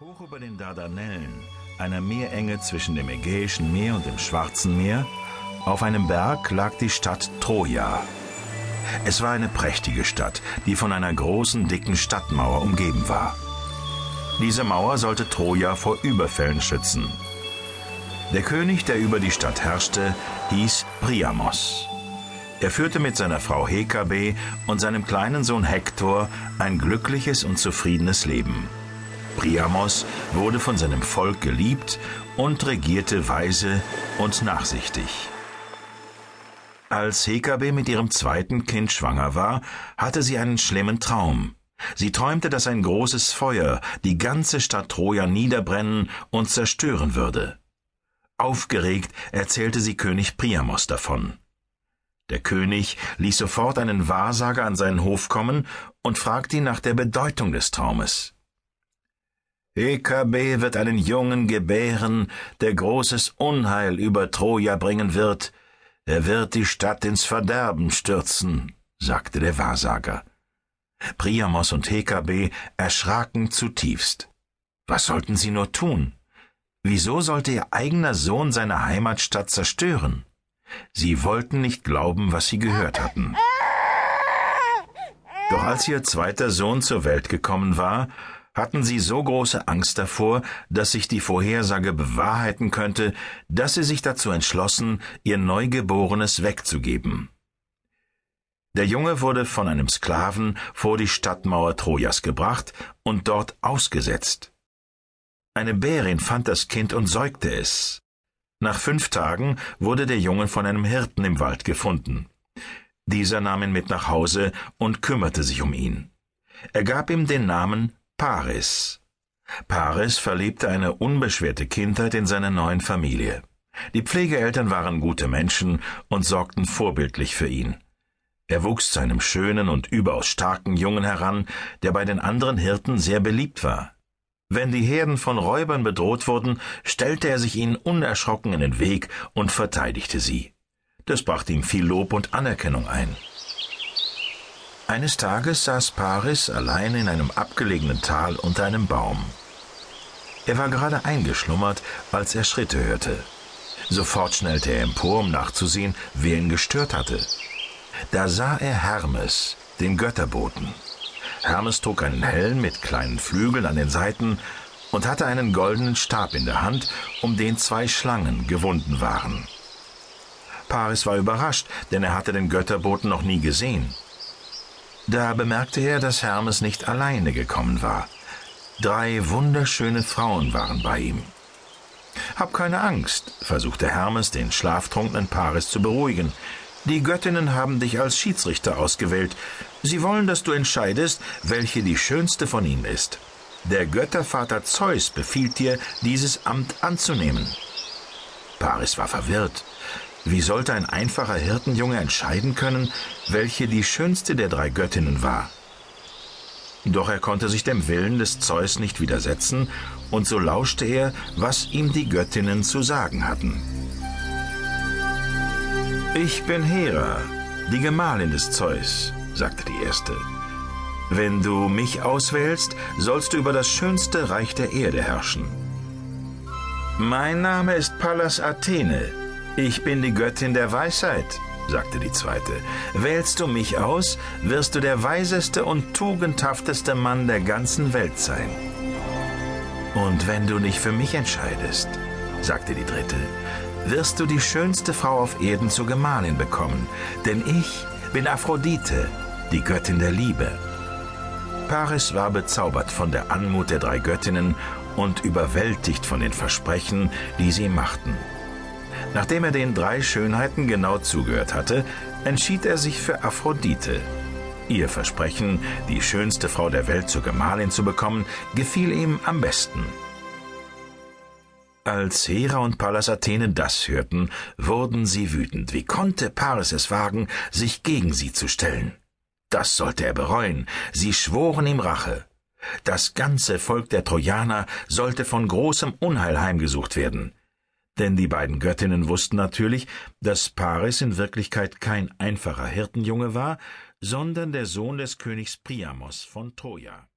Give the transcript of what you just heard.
Hoch über den Dardanellen, einer Meerenge zwischen dem Ägäischen Meer und dem Schwarzen Meer, auf einem Berg lag die Stadt Troja. Es war eine prächtige Stadt, die von einer großen, dicken Stadtmauer umgeben war. Diese Mauer sollte Troja vor Überfällen schützen. Der König, der über die Stadt herrschte, hieß Priamos. Er führte mit seiner Frau Hekabe und seinem kleinen Sohn Hektor ein glückliches und zufriedenes Leben. Priamos wurde von seinem Volk geliebt und regierte weise und nachsichtig. Als Hekabe mit ihrem zweiten Kind schwanger war, hatte sie einen schlimmen Traum. Sie träumte, dass ein großes Feuer die ganze Stadt Troja niederbrennen und zerstören würde. Aufgeregt erzählte sie König Priamos davon. Der König ließ sofort einen Wahrsager an seinen Hof kommen und fragte ihn nach der Bedeutung des Traumes. EKB wird einen Jungen gebären, der großes Unheil über Troja bringen wird. Er wird die Stadt ins Verderben stürzen, sagte der Wahrsager. Priamos und Hekabe erschraken zutiefst. Was sollten sie nur tun? Wieso sollte ihr eigener Sohn seine Heimatstadt zerstören? Sie wollten nicht glauben, was sie gehört hatten. Doch als ihr zweiter Sohn zur Welt gekommen war, hatten sie so große Angst davor, dass sich die Vorhersage bewahrheiten könnte, dass sie sich dazu entschlossen, ihr Neugeborenes wegzugeben. Der Junge wurde von einem Sklaven vor die Stadtmauer Trojas gebracht und dort ausgesetzt. Eine Bärin fand das Kind und säugte es. Nach fünf Tagen wurde der Junge von einem Hirten im Wald gefunden. Dieser nahm ihn mit nach Hause und kümmerte sich um ihn. Er gab ihm den Namen Paris. Paris verlebte eine unbeschwerte Kindheit in seiner neuen Familie. Die Pflegeeltern waren gute Menschen und sorgten vorbildlich für ihn. Er wuchs zu einem schönen und überaus starken Jungen heran, der bei den anderen Hirten sehr beliebt war. Wenn die Herden von Räubern bedroht wurden, stellte er sich ihnen unerschrocken in den Weg und verteidigte sie. Das brachte ihm viel Lob und Anerkennung ein. Eines Tages saß Paris allein in einem abgelegenen Tal unter einem Baum. Er war gerade eingeschlummert, als er Schritte hörte. Sofort schnellte er empor, um nachzusehen, wer ihn gestört hatte. Da sah er Hermes, den Götterboten. Hermes trug einen Helm mit kleinen Flügeln an den Seiten und hatte einen goldenen Stab in der Hand, um den zwei Schlangen gewunden waren. Paris war überrascht, denn er hatte den Götterboten noch nie gesehen. Da bemerkte er, dass Hermes nicht alleine gekommen war. Drei wunderschöne Frauen waren bei ihm. Hab keine Angst, versuchte Hermes, den schlaftrunkenen Paris zu beruhigen. Die Göttinnen haben dich als Schiedsrichter ausgewählt. Sie wollen, dass du entscheidest, welche die schönste von ihnen ist. Der Göttervater Zeus befiehlt dir, dieses Amt anzunehmen. Paris war verwirrt. Wie sollte ein einfacher Hirtenjunge entscheiden können, welche die schönste der drei Göttinnen war? Doch er konnte sich dem Willen des Zeus nicht widersetzen, und so lauschte er, was ihm die Göttinnen zu sagen hatten. Ich bin Hera, die Gemahlin des Zeus, sagte die erste. Wenn du mich auswählst, sollst du über das schönste Reich der Erde herrschen. Mein Name ist Pallas Athene, ich bin die Göttin der Weisheit, sagte die zweite. Wählst du mich aus, wirst du der weiseste und tugendhafteste Mann der ganzen Welt sein. Und wenn du dich für mich entscheidest, sagte die dritte, wirst du die schönste Frau auf Erden zur Gemahlin bekommen, denn ich bin Aphrodite, die Göttin der Liebe. Paris war bezaubert von der Anmut der drei Göttinnen und überwältigt von den Versprechen, die sie machten. Nachdem er den drei Schönheiten genau zugehört hatte, entschied er sich für Aphrodite. Ihr Versprechen, die schönste Frau der Welt zur Gemahlin zu bekommen, gefiel ihm am besten. Als Hera und Pallas Athene das hörten, wurden sie wütend. Wie konnte Paris es wagen, sich gegen sie zu stellen? Das sollte er bereuen. Sie schworen ihm Rache. Das ganze Volk der Trojaner sollte von großem Unheil heimgesucht werden denn die beiden Göttinnen wussten natürlich, dass Paris in Wirklichkeit kein einfacher Hirtenjunge war, sondern der Sohn des Königs Priamos von Troja.